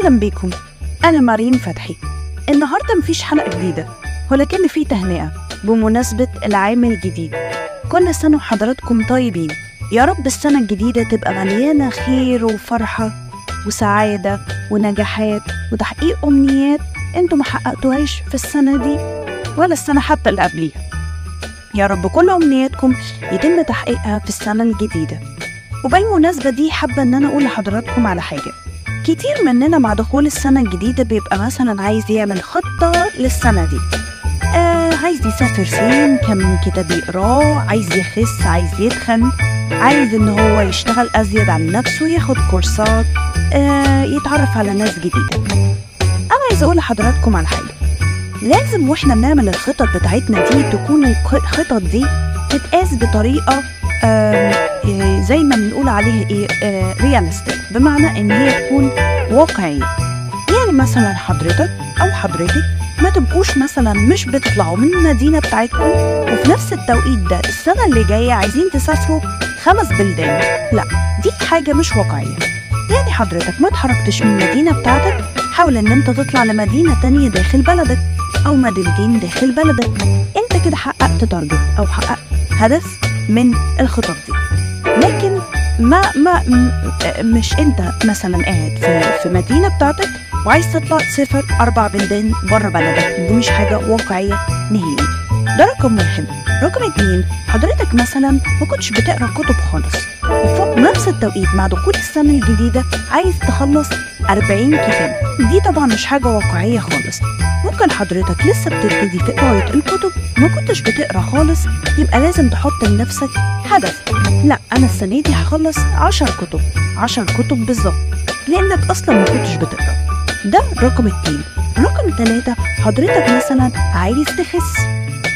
أهلا بيكم. أنا مارين فتحي. النهاردة مفيش حلقة جديدة ولكن في تهنئة. بمناسبة العام الجديد. كل سنة وحضراتكم طيبين. يا رب السنة الجديدة تبقى مليانة خير وفرحة وسعادة ونجاحات وتحقيق أمنيات أنتوا ما حققتوهاش في السنة دي ولا السنة حتى اللي قبليها. يا رب كل أمنياتكم يتم تحقيقها في السنة الجديدة. وبالمناسبة دي حابة إن أنا أقول لحضراتكم على حاجة. كتير مننا مع دخول السنة الجديدة بيبقى مثلا عايز يعمل خطة للسنة دي. آه عايز يسافر فين؟ كم كتاب يقراه عايز يخس عايز يتخن عايز إن هو يشتغل أزيد عن نفسه ياخد كورسات آه يتعرف على ناس جديدة. أنا عايز أقول لحضراتكم على حاجة. لازم وإحنا بنعمل الخطط بتاعتنا دي تكون الخطط دي تتقاس بطريقة آه زي ما بنقول عليها إيه آه ريالستيك بمعنى إن هي تكون واقعية. يعني مثلا حضرتك أو حضرتك ما تبقوش مثلا مش بتطلعوا من المدينة بتاعتكم وفي نفس التوقيت ده السنة اللي جاية عايزين تسافروا خمس بلدان. لا دي حاجة مش واقعية. يعني حضرتك ما اتحركتش من المدينة بتاعتك حاول إن أنت تطلع لمدينة تانية داخل بلدك أو مدينتين داخل بلدك. أنت كده حققت تارجت أو حققت هدف من الخطط دي. لكن ما ما مش انت مثلا قاعد في في مدينة بتاعتك وعايز تطلع تسافر أربع بلدان بره بلدك دي مش حاجة واقعية نهائي. ده رقم واحد. رقم اتنين حضرتك مثلا ما كنتش بتقرأ كتب خالص. وفي نفس التوقيت مع دخول السنة الجديدة عايز تخلص 40 كتاب دي طبعا مش حاجة واقعية خالص. ممكن حضرتك لسه بتبتدي في قرايه الكتب ما كنتش بتقرأ خالص يبقى لازم تحط لنفسك هدف. لا أنا السنة دي هخلص 10 كتب 10 كتب بالظبط لأنك أصلا ما كنتش بتقرأ. ده رقم اتنين. رقم تلاتة حضرتك مثلا عايز تخس.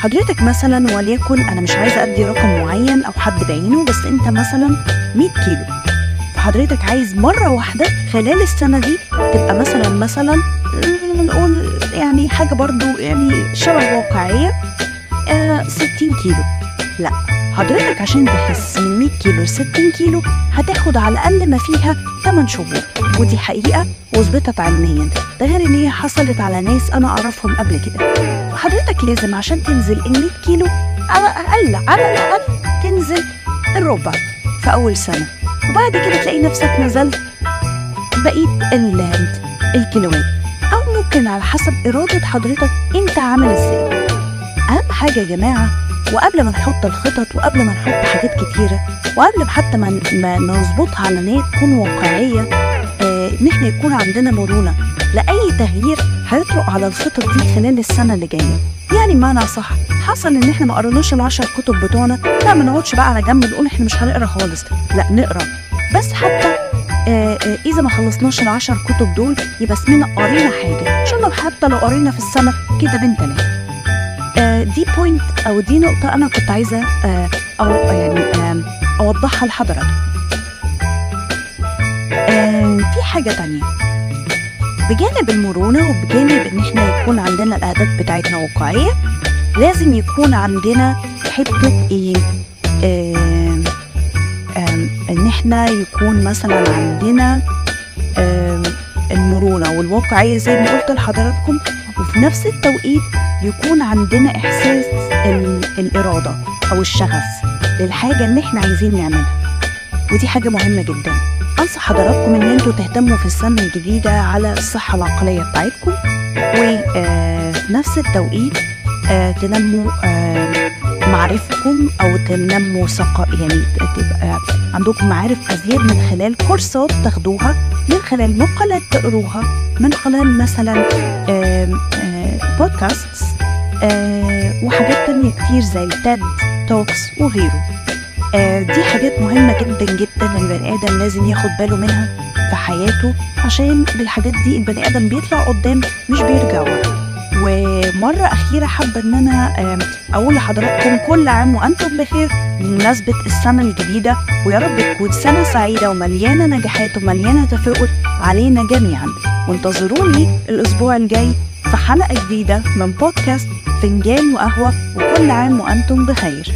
حضرتك مثلا وليكن أنا مش عايزه أدي رقم معين أو حد بعينه بس أنت مثلا 100 كيلو. فحضرتك عايز مرة واحدة خلال السنة دي تبقى مثلا مثلا نقول يعني حاجة برضو يعني شبه واقعية آه 60 كيلو. لا. حضرتك عشان تخس من 100 كيلو ل 60 كيلو هتاخد على الأقل ما فيها 8 شهور. ودي حقيقة واثبتت علميا ده غير إن هي حصلت على ناس أنا أعرفهم قبل كده. وحضرتك لازم عشان تنزل ال 100 كيلو على الاقل على الأقل تنزل الربع في أول سنة. وبعد كده تلاقي نفسك نزلت بقية الكيلوات. أو ممكن على حسب إرادة حضرتك أنت عامل إزاي. أهم حاجة يا جماعة وقبل ما نحط الخطط وقبل ما نحط حاجات كتيرة وقبل حتى ما, نظبطها على إن تكون واقعية آه إن إحنا يكون عندنا مرونة لأي تغيير هيطرق على الخطط دي خلال السنة اللي جاية. يعني معنى صح حصل إن إحنا ما قريناش العشر كتب بتوعنا لا ما نقعدش بقى على جنب نقول إحنا مش هنقرأ خالص لا نقرأ. بس حتى آه آه إذا ما خلصناش العشر كتب دول يبقى اسمنا قرينا حاجة. عشان لو حتى لو قرينا في السنة تلاته آه دي بوينت أو دي نقطة أنا كنت عايزة آه يعني آه أوضحها لحضراتكم. في حاجة تانية بجانب المرونة وبجانب إن إحنا يكون عندنا الأهداف بتاعتنا واقعية لازم يكون عندنا حتة إيه إن إحنا يكون مثلا عندنا المرونة والواقعية زي ما قلت لحضراتكم وفي نفس التوقيت يكون عندنا إحساس الإرادة أو الشغف للحاجة اللي إحنا عايزين نعملها. ودي حاجة مهمة جدا. أنصح حضراتكم إن أنتوا تهتموا في السنة الجديدة على الصحة العقلية بتاعتكم وفي نفس التوقيت تنموا معرفتكم أو تنموا ثقة. يعني تبقى عندكم معارف أزيد من خلال كورسات تاخدوها من خلال مقالات تقروها من خلال مثلا بودكاست وحاجات تانية كتير زي التاد توكس وغيره. دي حاجات مهمة جدا جدا البني آدم لازم ياخد باله منها في حياته عشان بالحاجات دي البني آدم بيطلع قدام مش بيرجع ورا. ومرة أخيرة حابة إن أنا أقول لحضراتكم كل عام وأنتم بخير بمناسبة السنة الجديدة ويا رب تكون سنة سعيدة ومليانة نجاحات ومليانة تفاؤل علينا جميعا. وانتظروني الأسبوع الجاي. في حلقة جديدة من بودكاست فنجان وقهوة وكل عام وأنتم بخير.